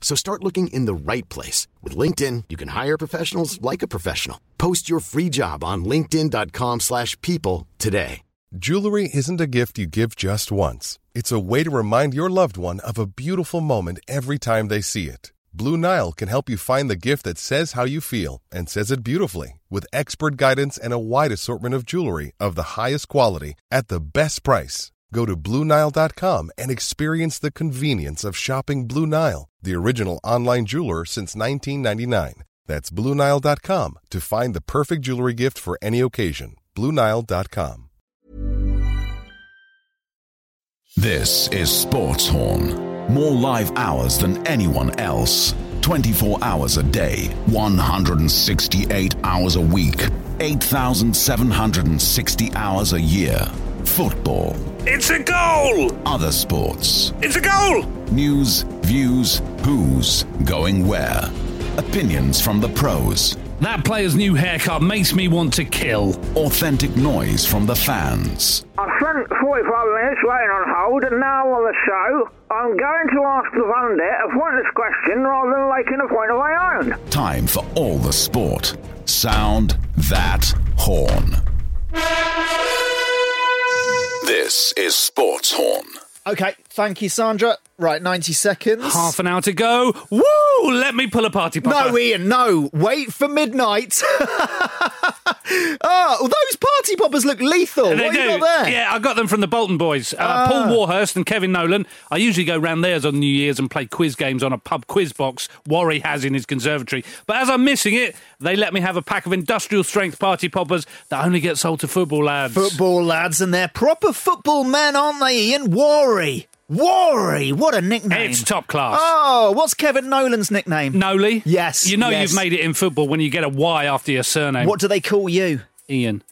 So start looking in the right place. With LinkedIn, you can hire professionals like a professional. Post your free job on linkedin.com slash people today. Jewelry isn't a gift you give just once. It's a way to remind your loved one of a beautiful moment every time they see it. Blue Nile can help you find the gift that says how you feel and says it beautifully with expert guidance and a wide assortment of jewelry of the highest quality at the best price. Go to BlueNile.com and experience the convenience of shopping Blue Nile, the original online jeweler since 1999. That's BlueNile.com to find the perfect jewelry gift for any occasion. BlueNile.com. This is Sports Horn. More live hours than anyone else. 24 hours a day, 168 hours a week, 8,760 hours a year. Football. It's a goal! Other sports. It's a goal! News, views, who's going where. Opinions from the pros. That player's new haircut makes me want to kill. Authentic noise from the fans. I spent 45 minutes waiting on hold, and now on the show, I'm going to ask the Vandit a pointless question rather than making a point of my own. Time for all the sport. Sound that horn. This is Sports Horn. Okay, thank you, Sandra. Right, 90 seconds. Half an hour to go. Woo! Let me pull a party popper. No, Ian, no. Wait for midnight. oh, those party poppers look lethal. They what do. you got there? Yeah, I got them from the Bolton boys. Uh, Paul Warhurst and Kevin Nolan. I usually go round theirs on New Year's and play quiz games on a pub quiz box Warry has in his conservatory. But as I'm missing it, they let me have a pack of industrial strength party poppers that only get sold to football lads. Football lads, and they're proper football men, aren't they, Ian? Worry. Worry. What a nickname. It's top class. Oh, what's Kevin Nolan's nickname? Noli? Yes, You know yes. you've made it in football when you get a Y after your surname. What do they call you? Ian.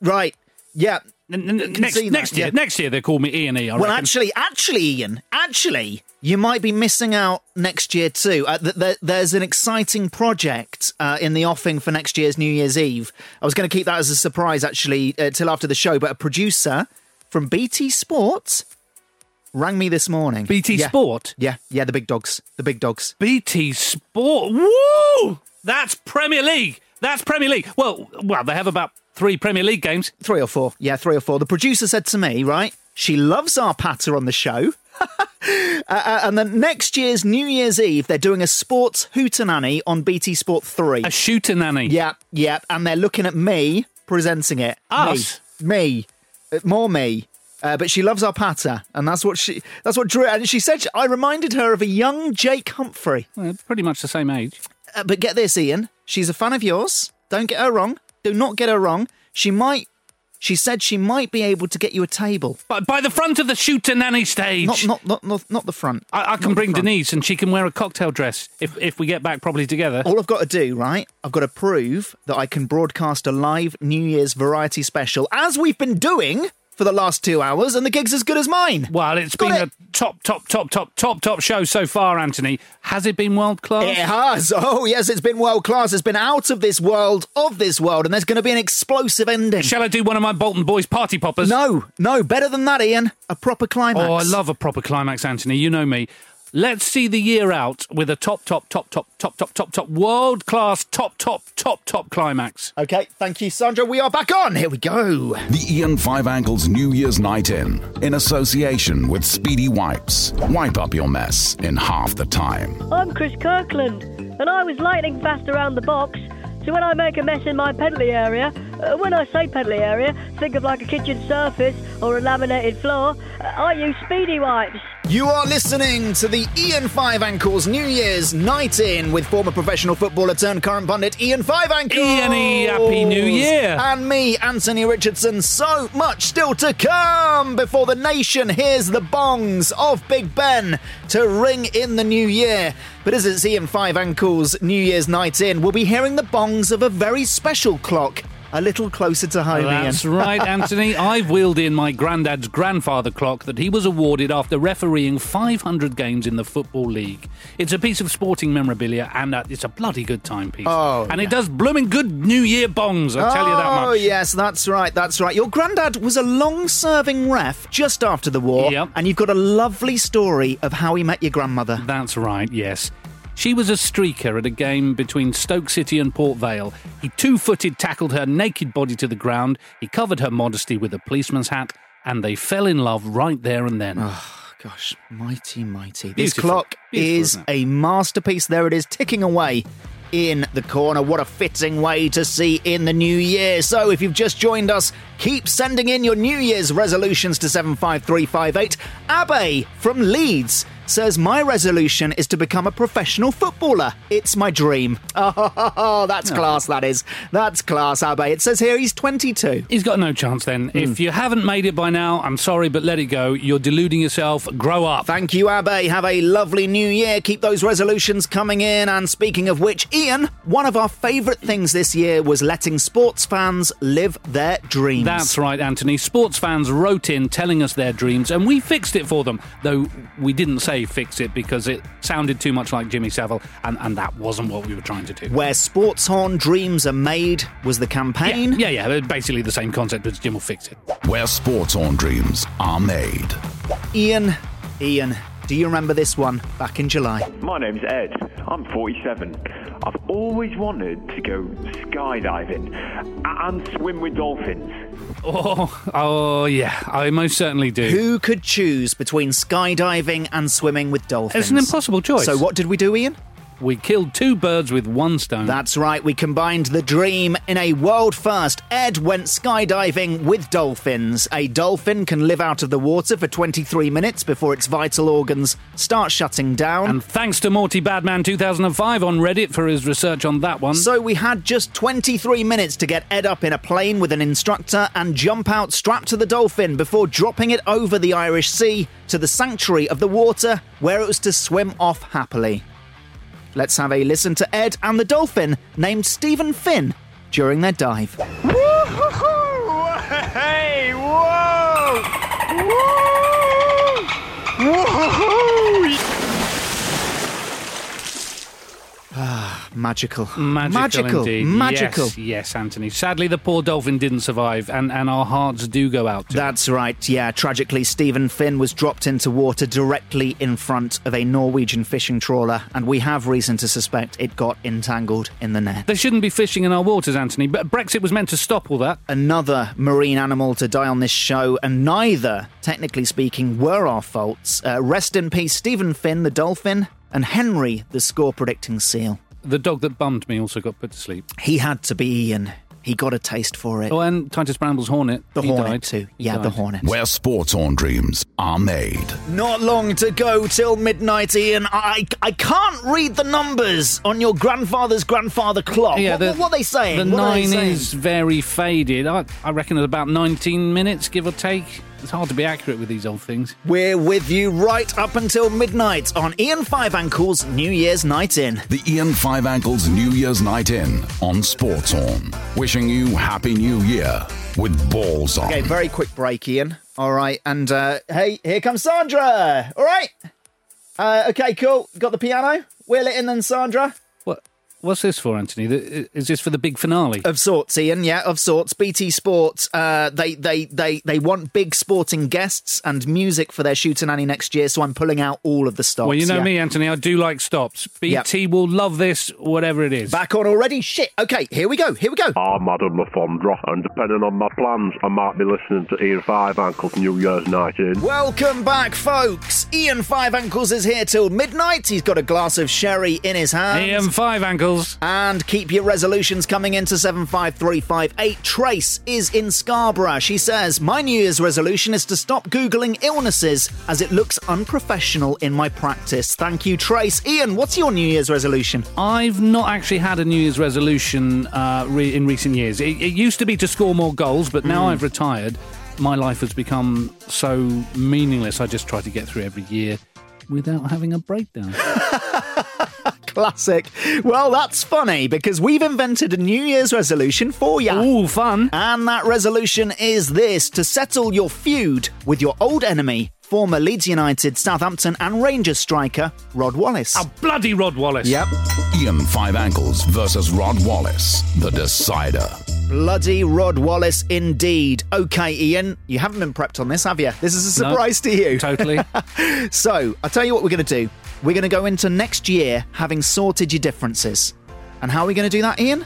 Right. Yeah. N- n- next, next year, yeah. next year they call me Ian E. I Well, reckon. actually, actually, Ian, actually, you might be missing out next year too. Uh, th- th- there's an exciting project uh, in the offing for next year's New Year's Eve. I was going to keep that as a surprise, actually, uh, till after the show. But a producer from BT Sports rang me this morning. BT Yeah. Sport? Yeah, yeah, the big dogs, the big dogs. BT Sport. Woo! That's Premier League. That's Premier League. Well, well, they have about three Premier League games. Three or four. Yeah, three or four. The producer said to me, right, she loves our patter on the show. uh, uh, and then next year's New Year's Eve, they're doing a sports hootenanny on BT Sport 3. A shooter nanny. Yeah, yeah. And they're looking at me presenting it. Us? Me. Me. Uh, More me. Uh, but she loves our patter, and that's what she. That's what drew. And she said I reminded her of a young Jake Humphrey. Well, pretty much the same age. Uh, but get this, Ian. She's a fan of yours. Don't get her wrong. Do not get her wrong. She might. She said she might be able to get you a table. But by the front of the shooter nanny stage. Not, not, not, not, not the front. I, I can the bring. Denise and she can wear a cocktail dress if, if we get back properly together. All I've got to do, right? I've got to prove that I can broadcast a live New Year's variety special, as we've been doing for the last two hours, and the gig's as good as mine. Well, it's Got been it. a top, top, top, top, top, top show so far, Anthony. Has it been world class? It has. Oh, yes, it's been world class. It's been out of this world, of this world, and there's going to be an explosive ending. Shall I do one of my Bolton Boys party poppers? No, no, better than that, Ian. A proper climax. Oh, I love a proper climax, Anthony. You know me. Let's see the year out with a top, top, top, top, top, top, top, top, world class, top, top, top, top climax. Okay, thank you, Sandra. We are back on. Here we go. The Ian Five Ankles New Year's Night In, in association with Speedy Wipes. Wipe up your mess in half the time. I'm Chris Kirkland, and I was lightning fast around the box, so when I make a mess in my Pentley area, Uh, when I say pebbly area, think of like a kitchen surface or a laminated floor. Uh, I use Speedy Wipes. You are listening to the Ian Five Ankles New Year's Night In with former professional footballer turned current pundit Ian Five Ankles. Ian-y, happy New Year. And me, Anthony Richardson. So much still to come before the nation hears the bongs of Big Ben to ring in the new year. But as it's Ian Five Ankles New Year's Night In, we'll be hearing the bongs of a very special clock. A little closer to home, That's Ian. right, Anthony. I've wheeled in my granddad's grandfather clock that he was awarded after refereeing 500 games in the Football League. It's a piece of sporting memorabilia and uh, it's a bloody good timepiece. Oh, and it does blooming good New Year bongs, I'll tell you that much. Oh, yes, that's right, that's right. Your granddad was a long serving ref just after the war, Yep. and you've got a lovely story of how he met your grandmother. That's right, yes. She was a streaker at a game between Stoke City and Port Vale. He two footed tackled her naked body to the ground, he covered her modesty with a policeman's hat, and they fell in love right there and then. Oh, gosh, mighty, mighty. This Beautiful. clock Beautiful, is a masterpiece. There it is, ticking away in the corner. What a fitting way to see in the new year. So, if you've just joined us, keep sending in your New Year's resolutions to 75358. Abe from Leeds says, My resolution is to become a professional footballer. It's my dream. Oh, that's class, that is. That's class, Abe. It says here he's 22. He's got no chance then. Hmm. If you haven't made it by now, I'm sorry, but let it go. You're deluding yourself. Grow up. Thank you, Abe. Have a lovely new year. Keep those resolutions coming in. And speaking of which, Ian, one of our favourite things this year was letting sports fans live their dreams. That's right, Anthony. Sports fans wrote in telling us their dreams, and we fixed it for them. Though we didn't say fix it because it sounded too much like Jimmy Savile, and, and that wasn't what we were trying to do. Where Sports Horn Dreams Are Made was the campaign. Yeah, yeah, yeah, basically the same concept, but Jim will fix it. Where Sports Horn dreams are made. Ian, Ian, do you remember this one back in July? My name's Ed. I'm 47. I've always wanted to go skydiving and swim with dolphins. Oh, oh yeah, I most certainly do. Who could choose between skydiving and swimming with dolphins? It's an impossible choice. So, what did we do, Ian? We killed two birds with one stone. That's right, we combined the dream in a world first. Ed went skydiving with dolphins. A dolphin can live out of the water for 23 minutes before its vital organs start shutting down. and thanks to Morty Badman 2005 on Reddit for his research on that one. so we had just 23 minutes to get Ed up in a plane with an instructor and jump out strapped to the dolphin before dropping it over the Irish Sea to the sanctuary of the water where it was to swim off happily. Let's have a listen to Ed and the dolphin named Stephen Finn during their dive. Hey, whoa! Magical. Magical, Magical. indeed. Magical. Yes, yes, Anthony. Sadly, the poor dolphin didn't survive, and, and our hearts do go out to him. That's right, yeah. Tragically, Stephen Finn was dropped into water directly in front of a Norwegian fishing trawler, and we have reason to suspect it got entangled in the net. They shouldn't be fishing in our waters, Anthony, but Brexit was meant to stop all that. Another marine animal to die on this show, and neither, technically speaking, were our faults. Uh, rest in peace, Stephen Finn, the dolphin, and Henry, the score predicting seal. The dog that bummed me also got put to sleep. He had to be Ian. He got a taste for it. Oh, and Titus Bramble's Hornet. the he Hornet, died. too. He Yeah, the. Hornet. Where Sports Horn dreams are made. Not long to go till midnight, Ian. I I can't read the numbers on your grandfather's grandfather clock. Yeah, what, the- what, what are they saying? The What nine saying? is very faded. I, I reckon it's about 19 minutes, give or take. It's hard to be accurate with these old things. We're with you right up until midnight on Ian Five Ankles New Year's Night In. The Ian Five Ankles New Year's Night In on Sports Horn. Wishing you Happy New Year with balls on. Okay, very quick break, Ian. All right, and uh, hey, here comes Sandra. All right. Uh, okay, cool. Got the piano. Wheel it in then, Sandra. What? What's this for, Anthony? Is this for the big finale? Of sorts, Ian. Yeah, of sorts. BT Sports. Uh, they they they they want big sporting guests and music for their shooter nanny next year. So I'm pulling out all of the stops. well, you know yeah. me, Anthony. I do like stops. BT will love this, whatever it is. Back on already? Shit. Okay, here we go. Here we go. I'm Adam Le Fondre, and depending on my plans, I might be listening to Ian Five Ankles New Year's Night In. Welcome back, folks. Ian Five Ankles is here till midnight. He's got a glass of sherry in his hand. Ian Five Ankles Ankles. And keep your resolutions coming into 75358. Trace is in Scarborough. She says, My New Year's resolution is to stop Googling illnesses as it looks unprofessional in my practice. Thank you, Trace. Ian, what's your New Year's resolution? I've not actually had a New Year's resolution uh, re- in recent years. It, it used to be to score more goals, but now Mm. I've retired. My life has become so meaningless. I just try to get through every year without having a breakdown. Classic. Well, that's funny because we've invented a New Year's resolution for you. Ooh, fun. And that resolution is this to settle your feud with your old enemy, former Leeds United, Southampton, and Rangers striker, Rod Wallace. A bloody Rod Wallace. Yep. Ian Five Ankles versus Rod Wallace, the decider. Bloody Rod Wallace indeed. Okay, Ian, you haven't been prepped on this, have you? This is a No, surprise to you. Totally. So, I'll tell you what we're going to do. We're going to go into next year having sorted your differences. And how are we going to do that, Ian?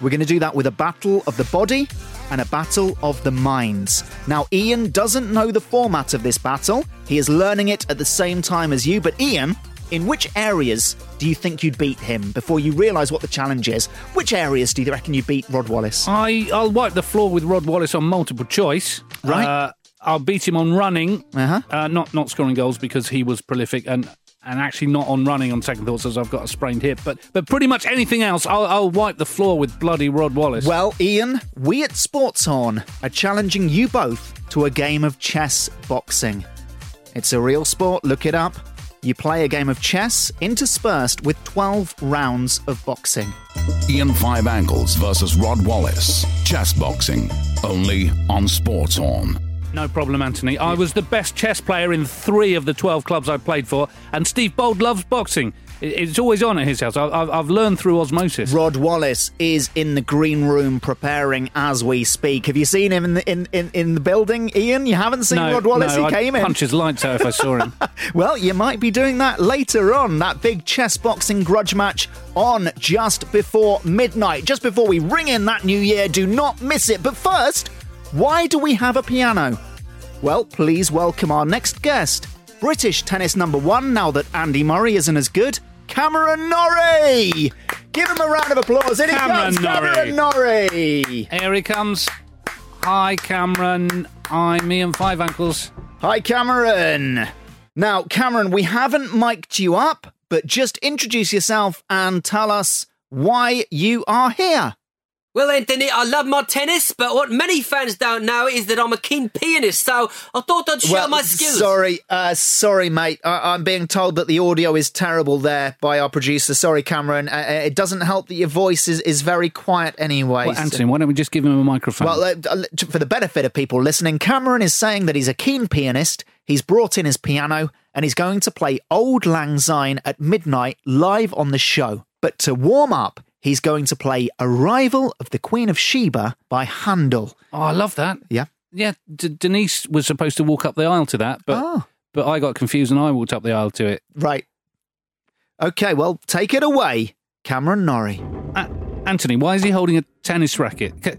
We're going to do that with a battle of the body and a battle of the minds. Now, Ian doesn't know the format of this battle. He is learning it at the same time as you. But, Ian, in which areas do you think you'd beat him before you realise what the challenge is? Which areas do you reckon you beat Rod Wallace? I, I'll wipe the floor with Rod Wallace on multiple choice. Right. Uh, I'll beat him on running, Uh-huh. uh, not not scoring goals because he was prolific and and actually not on running on second thoughts as I've got a sprained hip. But but pretty much anything else, I'll, I'll wipe the floor with bloody Rod Wallace. Well, Ian, we at Sports Horn are challenging you both to a game of chess boxing. It's a real sport, look it up. You play a game of chess interspersed with 12 rounds of boxing. Ian Five Ankles versus Rod Wallace. Chess boxing. Only on Sports Horn. No problem, Anthony. I was the best chess player in three of the 12 clubs I played for, and Steve Bould loves boxing. It's always on at his house. I've, learned through osmosis. Rod Wallace is in the green room preparing as we speak. Have you seen him in the, in, in, in the building, Ian? You haven't seen no, Rod Wallace? no, he I'd came in. punch his lights out if I saw him. Well, you might be doing that later on. That big chess boxing grudge match on just before midnight, just before we ring in that new year. Do not miss it. But first, why do we have a piano? Well, please welcome our next guest. British tennis number one, now that Andy Murray isn't as good, Cameron Norrie! Give him a round of applause. In he Cameron comes, Norrie. Cameron Norrie! Here he comes. Hi, Cameron. I'm Ian Five Ankles. Hi, Cameron. Now, Cameron, we haven't mic'd you up, but just introduce yourself and tell us why you are here. Well, Anthony, I love my tennis, but what many fans don't know is that I'm a keen pianist, so I thought I'd show my skills. Sorry, uh, sorry, mate. I- I'm being told that the audio is terrible there by our producer. Sorry, Cameron. Uh, uh, it doesn't help that your voice is, is very quiet anyway. Well, Anthony, why don't we just give him a microphone? Well, uh, uh, for the benefit of people listening, Cameron is saying that he's a keen pianist. He's brought in his piano and he's going to play Auld Lang Syne at midnight live on the show. But to warm up, he's going to play Arrival of the Queen of Sheba by Handel. oh, I love that. Yeah. Yeah, D- Denise was supposed to walk up the aisle to that, but Oh. but I got confused and I walked up the aisle to it. Right. Okay, well, take it away, Cameron Norrie. Uh, Anthony, why is he holding a tennis racket? C-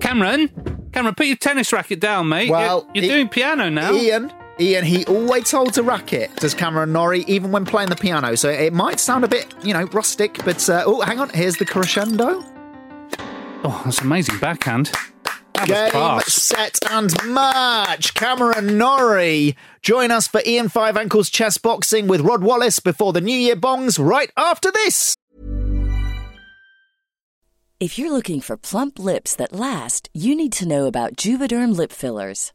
Cameron, Cameron, put your tennis racket down, mate. Well, you're, you're I- doing piano now. Ian, Ian, he always holds a racket, does Cameron Norrie, even when playing the piano. So it might sound a bit, you know, rustic, but uh, oh, hang on, here's the crescendo. Oh, that's amazing backhand. That Game, class. set, and match. Cameron Norrie. Join us for Ian Five Ankles chess boxing with Rod Wallace before the New Year bongs right after this. If you're looking for plump lips that last, you need to know about Juvederm lip fillers.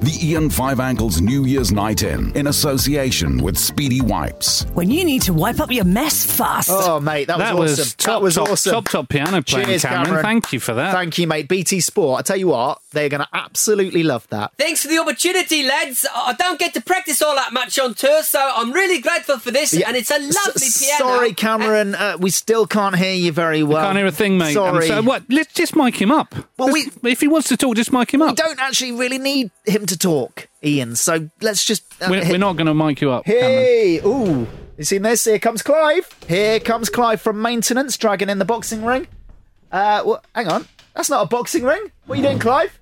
The Ian Five Ankles New Year's Night In, in association with Speedy Wipes. When you need to wipe up your mess fast. Oh, mate, that was That awesome. was that top, was top, awesome. top, top piano playing, Cheers, Cameron. Thank you for that. Thank you, mate. BT Sport. I tell you what, they're going to absolutely love that. Thanks for the opportunity, lads. I don't get to practice all that much on tour, so I'm really grateful for this, Yeah. and it's a lovely S- piano. Sorry, Cameron. Uh, we still can't hear you very well. Can't hear a thing, mate. Sorry. so- what? Let's just mic him up. Well, Let's- if he wants to talk, just mic him up. We don't actually really need him to talk, Ian. So let's just. uh, We're, we're not going to mic you up. Cameron. Hey, ooh. You seen this? Here comes Clive. Here comes Clive from maintenance, dragging in the boxing ring. Uh, well, hang on. That's not a boxing ring. What are you doing, Clive?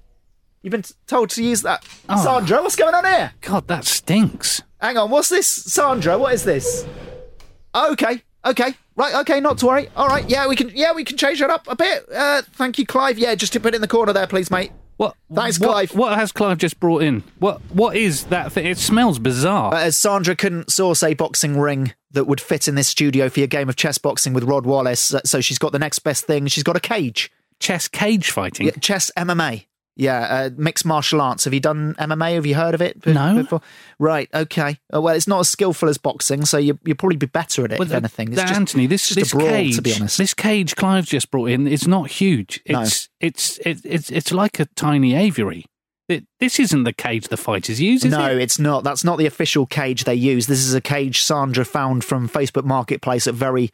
You've been t- told to use that. Oh. Sandra, what's going on here? God, that stinks. Hang on, what's this? Sandra, what is this? Okay, okay, right, okay, not to worry. All right, yeah, we can, yeah, we can change that up a bit. Uh, thank you, Clive. Yeah, just to put it in the corner there, please, mate. What? Thanks, what, Clive. What has Clive just brought in? What? What is that thing? It smells bizarre. Uh, as Sandra couldn't source a boxing ring that would fit in this studio for your game of chess boxing with Rod Wallace, so she's got the next best thing. She's got a cage. Chess cage fighting. Yeah, chess MMA. Yeah, uh, mixed martial arts. Have you done MMA? Have you heard of it? No. Before? Right. Okay. Uh, well, it's not as skillful as boxing, so you you'll probably be better at it. Well, if anything, it's uh, just, Anthony, this just this a brawl, cage, to be honest. this cage Clive just brought in is not huge. No. It's it's it's it's it's like a tiny aviary. It, this isn't the cage the fighters use, is no, it? it's not. That's not the official cage they use. This is a cage Sandra found from Facebook Marketplace at very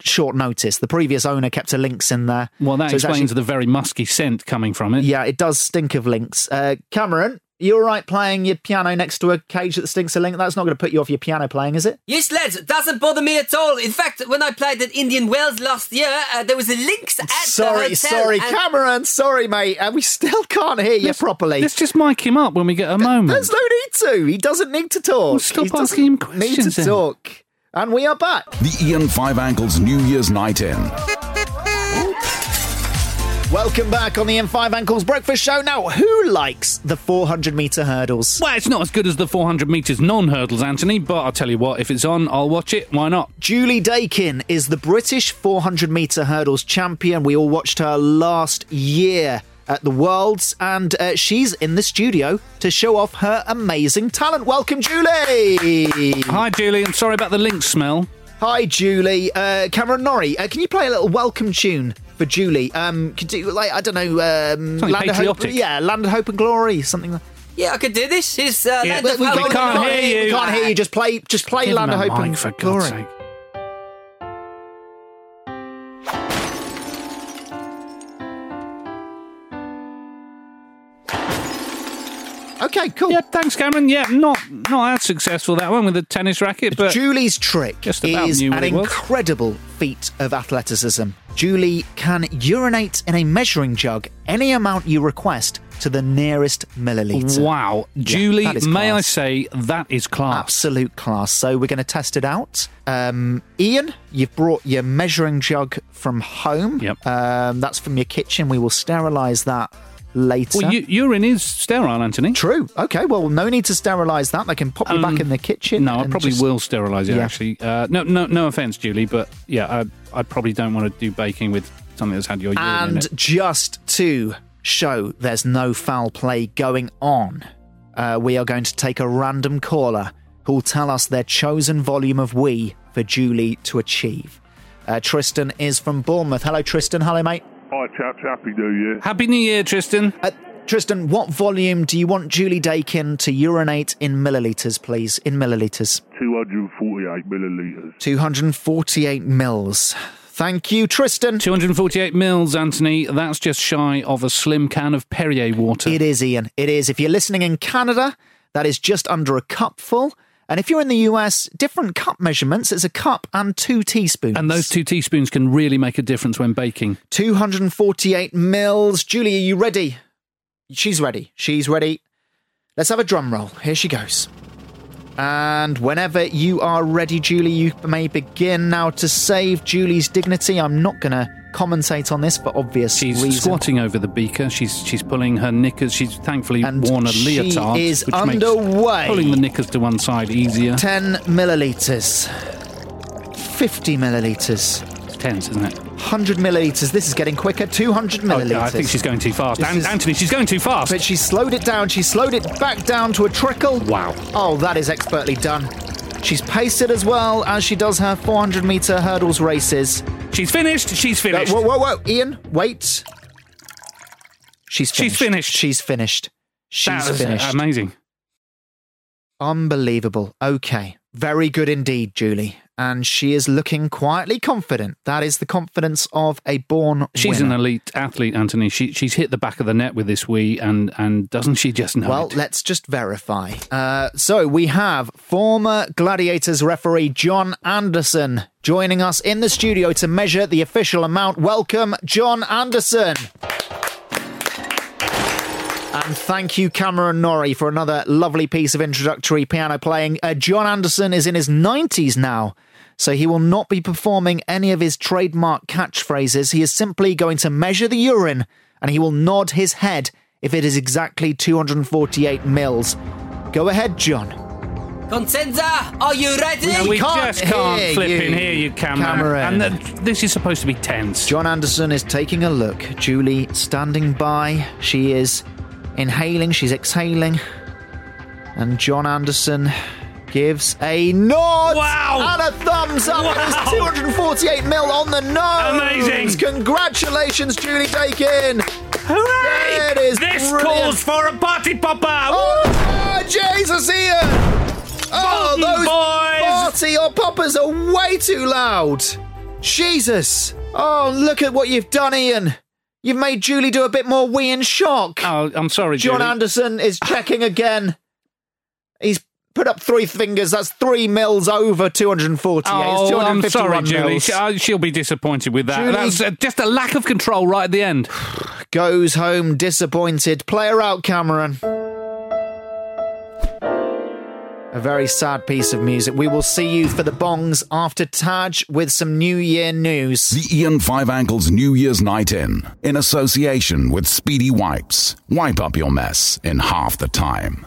short notice. The previous owner kept a lynx in there. Well, that So it's explains actually- the very musky scent coming from it. Yeah, it does stink of lynx. Uh, Cameron, you all right playing your piano next to a cage that stinks of link? That's not going to put you off your piano playing, is it? Yes, lads, it doesn't bother me at all. In fact, when I played at Indian Wells last year, uh, there was a lynx at Sorry, the hotel. sorry, and- Cameron. Sorry, mate. And we still can't hear you properly. Let's just mic him up when we get a moment. There's no need to. He doesn't need to talk. Well, stop he asking him Need questions to then. talk. And we are back. The Ian Five Ankles New Year's Night In. Welcome back on the Ian Five Ankles Breakfast Show. Now, who likes the 400 metre hurdles? Well, it's not as good as the 400 metres non hurdles, Anthony, but I'll tell you what, if it's on, I'll watch it. Why not? Julie Dakin is the British 400 metre hurdles champion. We all watched her last year at the Worlds, and uh, she's in the studio to show off her amazing talent. Welcome, Julie. Hi, Julie. I'm sorry about the link smell. Hi, Julie. Uh, Cameron Norrie, uh, can you play a little welcome tune for Julie? Um, could you, like, I don't know, um, Something Land of Hope, patriotic. yeah, Land of Hope and Glory, something like Yeah, I could do this. It's uh, Yeah, Land we- of we Hope can't and hear you. We can't hear you. Just play, just play Give Land of Hope mic, and for God's Glory. Okay, cool. Yeah, thanks, Cameron. Yeah, not not as successful that one with the tennis racket, but Julie's trick Just about is knew an incredible feat of athleticism. Julie can urinate in a measuring jug any amount you request to the nearest milliliter. Wow. Yeah, Julie, may I say that is class. Absolute class. So we're going to test it out. Um, Ian, you've brought your measuring jug from home. Yep. Um, that's from your kitchen. We will sterilise that later. Well, u- urine is sterile, Anthony. True. Okay. Well, no need to sterilise that. They can pop you back Um, in the kitchen. No, I probably just- will sterilise it. Yeah. Actually, uh, no, no, no offense, Julie, but yeah, I, I probably don't want to do baking with something that's had your urine in And just to show there's no foul play going on, uh, we are going to take a random caller who will tell us their chosen volume of we for Julie to achieve. Uh, Tristan is from Bournemouth. Hello, Tristan. Hello, mate. Hi, chaps. Happy New Year. Happy New Year, Tristan. Uh, Tristan, what volume do you want Julie Dakin to urinate in milliliters, please? In milliliters. 248 millilitres. 248 mils. Thank you, Tristan. 248 mils, Anthony. That's just shy of a slim can of Perrier water. It is, Ian. It is. If you're listening in Canada, that is just under a cupful. And if you're in the US, different cup measurements. It's a cup and two teaspoons. And those two teaspoons can really make a difference when baking. 248 mils. Julie, are you ready? She's ready. She's ready. Let's have a drum roll. Here she goes. And whenever you are ready, Julie, you may begin. Now, to save Julie's dignity, I'm not going to commentate on this for obvious She's reasons. squatting over the beaker. She's she's pulling her knickers. She's thankfully worn a she leotard. is which underway. Makes pulling the knickers to one side easier. 10 millilitres. 50 millilitres. It's tense, isn't it? 100 millilitres. This is getting quicker. 200 Oh, millilitres. I think she's going too fast. An- is- Anthony, she's going too fast. But she slowed it down. She slowed it back down to a trickle. Wow. Oh, that is expertly done. She's paced it as well as she does her 400 metre hurdles races. She's finished. She's finished. Whoa, whoa, whoa. Ian, wait. She's She's finished. finished. She's finished. She's That was, finished. amazing. Unbelievable. Okay. Very good indeed, Julie. And she is looking quietly confident. That is the confidence of a born She's winner. an elite athlete, Anthony. She, she's hit the back of the net with this wee, and and doesn't she just know Well, it? let's just verify. Uh, so we have former Gladiators referee John Anderson joining us in the studio to measure the official amount. Welcome, John Anderson. And thank you, Cameron Norrie, for another lovely piece of introductory piano playing. Uh, John Anderson is in his 90s now, so he will not be performing any of his trademark catchphrases. He is simply going to measure the urine and he will nod his head if it is exactly 248 mils. Go ahead, John. Consenza, are you ready? No, we can't just can't hear flip you, in here, you Cameron. Cameron. And th- this is supposed to be tense. John Anderson is taking a look. Julie standing by. She is inhaling, she's exhaling. And John Anderson gives a nod Wow. and a thumbs up. It is Wow. 248 mil on the nose. Amazing. Congratulations, Julie Dakin. Hooray! There it is. This Brilliant. calls for a party popper! Oh, Jesus, Ian! Oh, Bolton those boys! party or poppers are way too loud. Jesus! Oh, look at what you've done, Ian. You've made Julie do a bit more wee in shock. Oh, I'm sorry, John Julie. Anderson is checking again. He's put up three fingers. That's three mils over 248. It's Oh, I'm sorry, Julie. mils. She, uh, she'll be disappointed with that. Julie- That's uh, just a lack of control right at the end. Goes home disappointed. Player out, Cameron. A very sad piece of music. We will see you for the bongs after Taj with some New Year news. The Ian Five Ankles New Year's Night In, in association with Speedy Wipes. Wipe up your mess in half the time.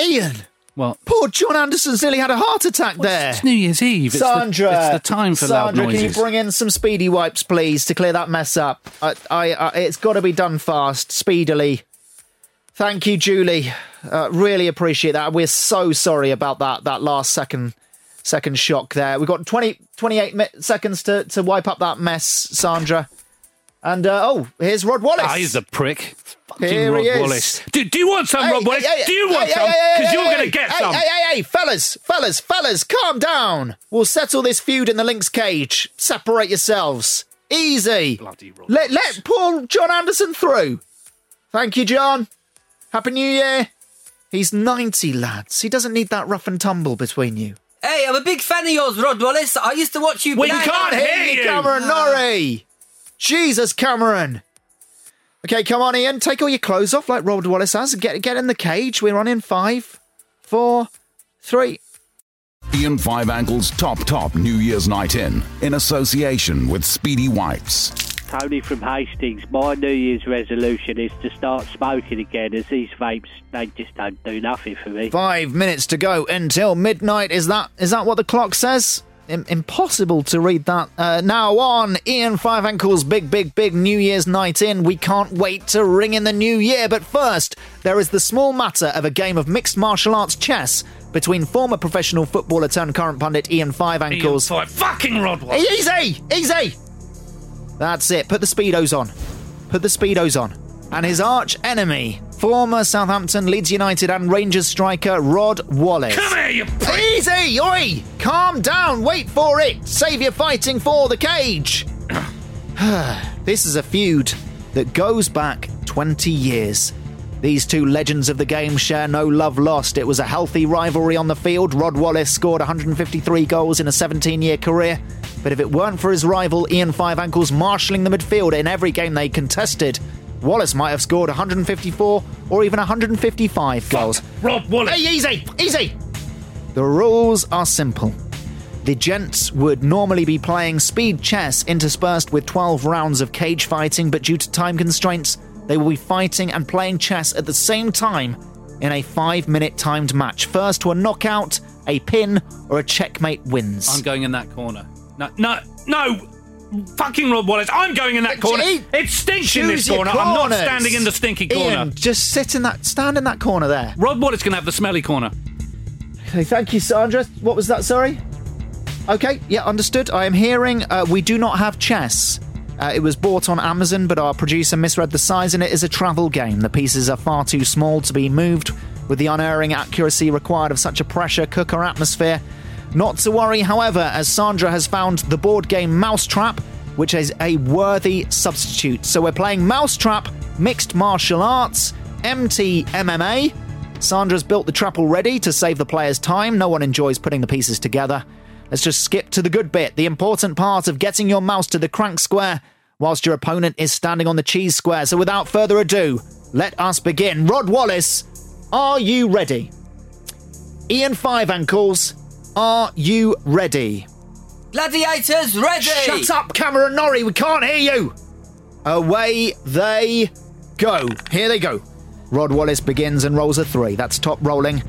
Ian! Well, Poor John Anderson's nearly had a heart attack there. it's New Year's Eve. It's the- Sandra, it's the time for loud Sandra, can you bring in some speedy wipes, please, to clear that mess up? I, I, I it's got to be done fast, speedily. Thank you, Julie. Uh, really appreciate that. We're so sorry about that that last second second shock there. We've got 20, 28 mi- seconds to, to wipe up that mess, Sandra. And uh, oh, here's Rod Wallace. Ah, he's a prick. Fucking Here Rod he is. Wallace. Do, do you want some, Rod Wallace? hey, do you want hey, some? hey, Because hey, you're hey, going to get hey, some. Hey, hey, hey, fellas, fellas, fellas, calm down. We'll settle this feud in the Lynx cage. Separate yourselves. Easy. Bloody Rod Let, let poor John Anderson through. Thank you, John. Happy New Year. He's 90, lads. He doesn't need that rough and tumble between you. Hey, I'm a big fan of yours, Rod Wallace. I used to watch you. We play. can't hear you. Cameron Norrie. Jesus, Cameron. Okay, come on, Ian. Take all your clothes off like Robert Wallace has. Get get in the cage. We're on in five, four, three. Ian Five Ankle's Top Top New Year's Night In, in association with Speedy Wipes. Tony from Hastings. My New Year's resolution is to start smoking again, as these vapes they just don't do nothing for me. Five minutes to go until midnight. Is that is that what the clock says? Im- impossible to read that. Uh, now on Ian Five Ankles' big, big, big New Year's night in. We can't wait to ring in the new year. But first, there is the small matter of a game of mixed martial arts chess between former professional footballer turned current pundit Ian Five Ankles. Ian Five fucking Rod Wallace. Easy, easy. That's it. Put the speedos on. Put the speedos on. And his arch enemy, former Southampton, Leeds United, and Rangers striker Rod Wallace. Come here, you prick. Easy, oi! Calm down. Wait for it. Save your fighting for the cage. this is a feud that goes back 20 years. These two legends of the game share no love lost. It was a healthy rivalry on the field. Rod Wallace scored 153 goals in a 17 year career. But if it weren't for his rival Ian Five Ankles marshalling the midfield in every game they contested, Wallace might have scored 154 or even 155 goals. Rob Wallace. Hey, easy, easy! The rules are simple. The gents would normally be playing speed chess interspersed with 12 rounds of cage fighting, but due to time constraints, they will be fighting and playing chess at the same time in a five minute timed match. First to a knockout, a pin, or a checkmate wins. I'm going in that corner. No, no, no! Fucking Rob Wallace, I'm going in that corner. Gee, It stinks in this corner. I'm not standing in the stinky corner. Ian, just sit in that, stand in that corner there. Rob Wallace can have the smelly corner. Okay, thank you, Sandra. What was that? Sorry. Okay, yeah, understood. I am hearing uh, we do not have chess. Uh, it was bought on Amazon, but our producer misread the size, and it is a travel game. The pieces are far too small to be moved with the unerring accuracy required of such a pressure cooker atmosphere. Not to worry, however, as Sandra has found the board game Mousetrap, which is a worthy substitute. So we're playing Mousetrap, Mixed Martial Arts, MTMMA. Sandra's built the trap already to save the players time. No one enjoys putting the pieces together. Let's just skip to the good bit, the important part of getting your mouse to the crank square whilst your opponent is standing on the cheese square. So without further ado, let us begin. Rod Wallace, are you ready? Ian Five Ankles, are you ready? Gladiators ready! Shut up, Cameron Norrie, we can't hear you! Away they go. Here they go. Rod Wallace begins and rolls a three. That's top rolling.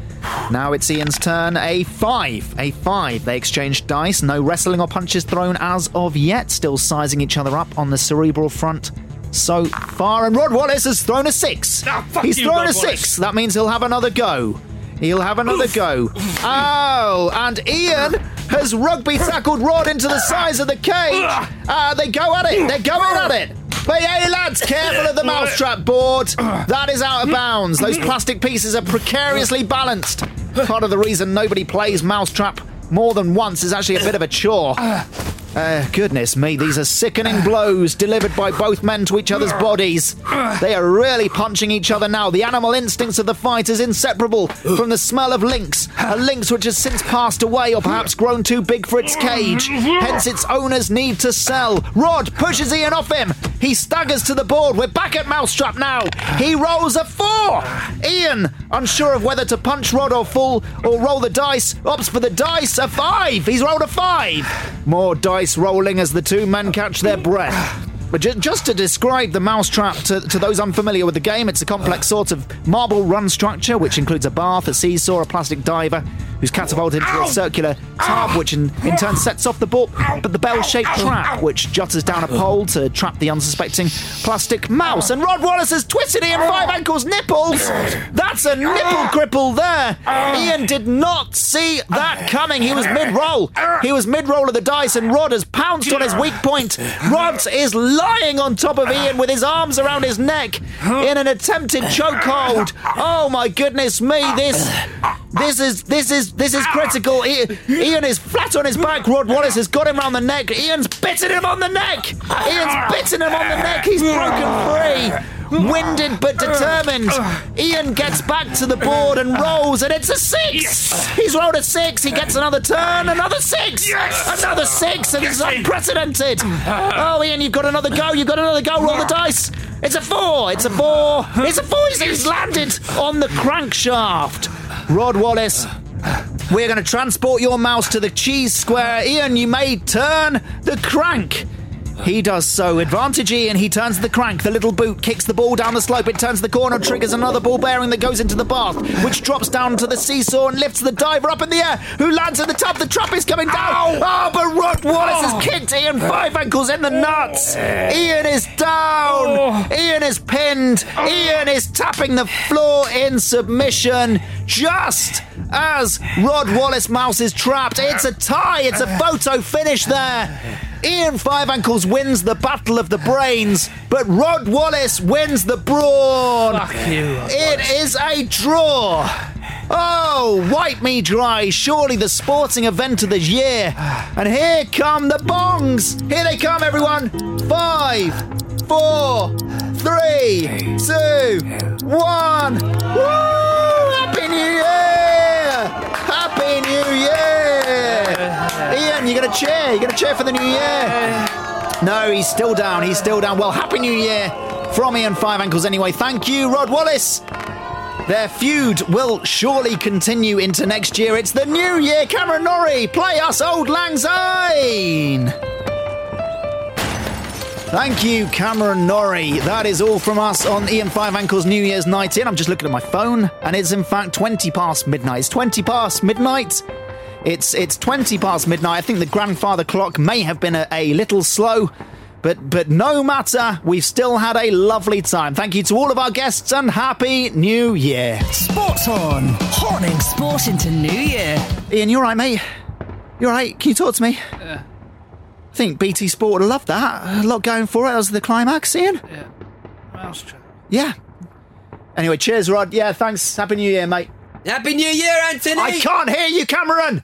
Now it's Ian's turn. A five. A five. They exchange dice. No wrestling or punches thrown as of yet. Still sizing each other up on the cerebral front so far. And Rod Wallace has thrown a six. Ah, fuck He's you, thrown Rod a Wallace. six. That means he'll have another go. He'll have another go. Oh, and Ian has rugby tackled Rod into the size of the cage. Uh, they go at it. They're going at it. But hey, lads, careful of the mousetrap board. That is out of bounds. Those plastic pieces are precariously balanced. Part of the reason nobody plays mousetrap more than once is actually a bit of a chore. Uh, goodness me, these are sickening blows delivered by both men to each other's bodies. They are really punching each other now. The animal instincts of the fight is inseparable from the smell of lynx, a lynx which has since passed away or perhaps grown too big for its cage. Hence, its owners need to sell. Rod pushes Ian off him. He staggers to the board. We're back at Mousetrap now. He rolls a four. Ian, unsure of whether to punch Rod or full or roll the dice, opts for the dice. A five. He's rolled a five. More dice rolling as the two men catch their breath. But ju- just to describe the mousetrap to, to those unfamiliar with the game, it's a complex sort of marble run structure which includes a bath, a seesaw, a plastic diver who's catapulted into a circular tub which in, in turn sets off the ball, but the bell-shaped trap which jutters down a pole to trap the unsuspecting plastic mouse. And Rod Wallace has twisted Ian Five Ankles' nipples. That's a nipple cripple there. Ian did not see that coming. He was mid-roll. He was mid-roll of the dice, and Rod has pounced on his weak point. Rod is lying on top of Ian with his arms around his neck in an attempted chokehold. Oh my goodness me! This, this is this is this is critical. Ian is flat on his back. Rod Wallace has got him around the neck. Ian's bitten him on the neck. Ian's bitten him on the neck. He's broken free. Winded but determined, Ian gets back to the board and rolls, and it's a six. He's rolled a six. He gets another turn, another six, yes. another six, and it's unprecedented. Oh, Ian, you've got another go. You've got another go. Roll the dice. It's a four. It's a four. It's a four. He's landed on the crankshaft. Rod Wallace. We're going to transport your mouse to the cheese square. Ian, you may turn the crank. He does so. Advantage Ian, he turns the crank. The little boot kicks the ball down the slope. It turns the corner, triggers another ball bearing that goes into the bath, which drops down to the seesaw and lifts the diver up in the air, who lands in the tub. The trap is coming down. Oh, but Rod Wallace has ah! kicked Ian five ankles in the nuts. Ian is down. Oh. Ian is pinned. Ian is tapping the floor in submission just as Rod Wallace Mouse is trapped. It's a tie. It's a photo finish there. Ian Five Ankles wins the Battle of the Brains, but Rod Wallace wins the Brawn. Fuck you, Rod It is a draw. Oh, wipe me dry. Surely the sporting event of the year. And here come the bongs. Here they come, everyone. Five, four, three, two, one. Woo! Happy New Year! Ian, you got to cheer. You got to cheer for the new year. No, he's still down. He's still down. Well, Happy New Year from Ian Five Ankles anyway. Thank you, Rod Wallace. Their feud will surely continue into next year. It's the new year. Cameron Norrie, play us Auld Lang Syne. Thank you, Cameron Norrie. That is all from us on Ian Five Ankles New Year's night in. I'm just looking at my phone, and it's in fact 20 past midnight. It's 20 past midnight. It's it's 20 past midnight. I think the grandfather clock may have been a, a little slow, but but no matter, we've still had a lovely time. Thank you to all of our guests and happy new year. Sports Horn. Horning sport into New Year. Ian, you're right, mate? You're right. Can you talk to me? I think BT Sport would have loved that. A lot going for it. That was the climax, Ian. Yeah. Mousetrap. Yeah. Anyway, cheers, Rod. Yeah, thanks. Happy New Year, mate. Happy New Year, Anthony! I can't hear you, Cameron.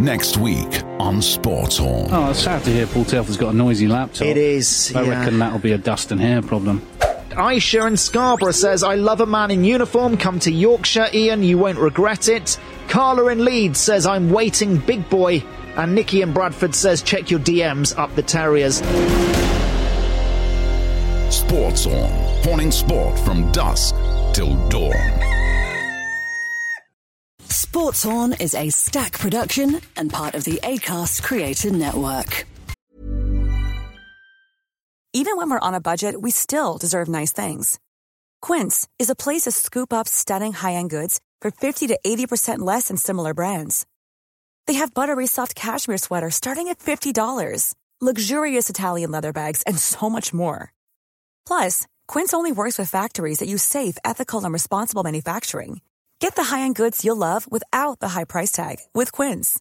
Next week on Sports Horn. Oh, it's sad to hear Paul Telford's got a noisy laptop. It is, I yeah. reckon that'll be a dust and hair problem. Aisha in Scarborough says, I love a man in uniform. Come to Yorkshire, Ian. You won't regret it. Carla in Leeds says, I'm waiting, big boy. And Nikki in Bradford says, check your DMs up the Terriers. Sports Horn. Horning sport from dusk till dawn. Sports Horn is a Stak production and part of the ACAST Creator Network. Even when we're on a budget, we still deserve nice things. Quince is a place to scoop up stunning high-end goods for 50 to 80% less than similar brands. They have buttery soft cashmere sweaters starting at $50, luxurious Italian leather bags, and so much more. Plus, Quince only works with factories that use safe, ethical, and responsible manufacturing. Get the high-end goods you'll love without the high price tag with Quince.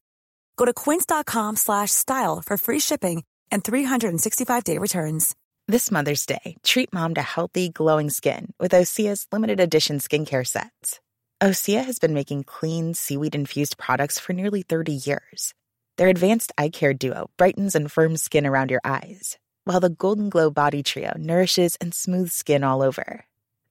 Go to quince.com slash style for free shipping and 365-day returns. This Mother's Day, treat mom to healthy, glowing skin with Osea's limited edition skincare sets. Osea has been making clean, seaweed infused products for nearly 30 years. Their advanced eye care duo brightens and firms skin around your eyes, while the Golden Glow Body Trio nourishes and smooths skin all over.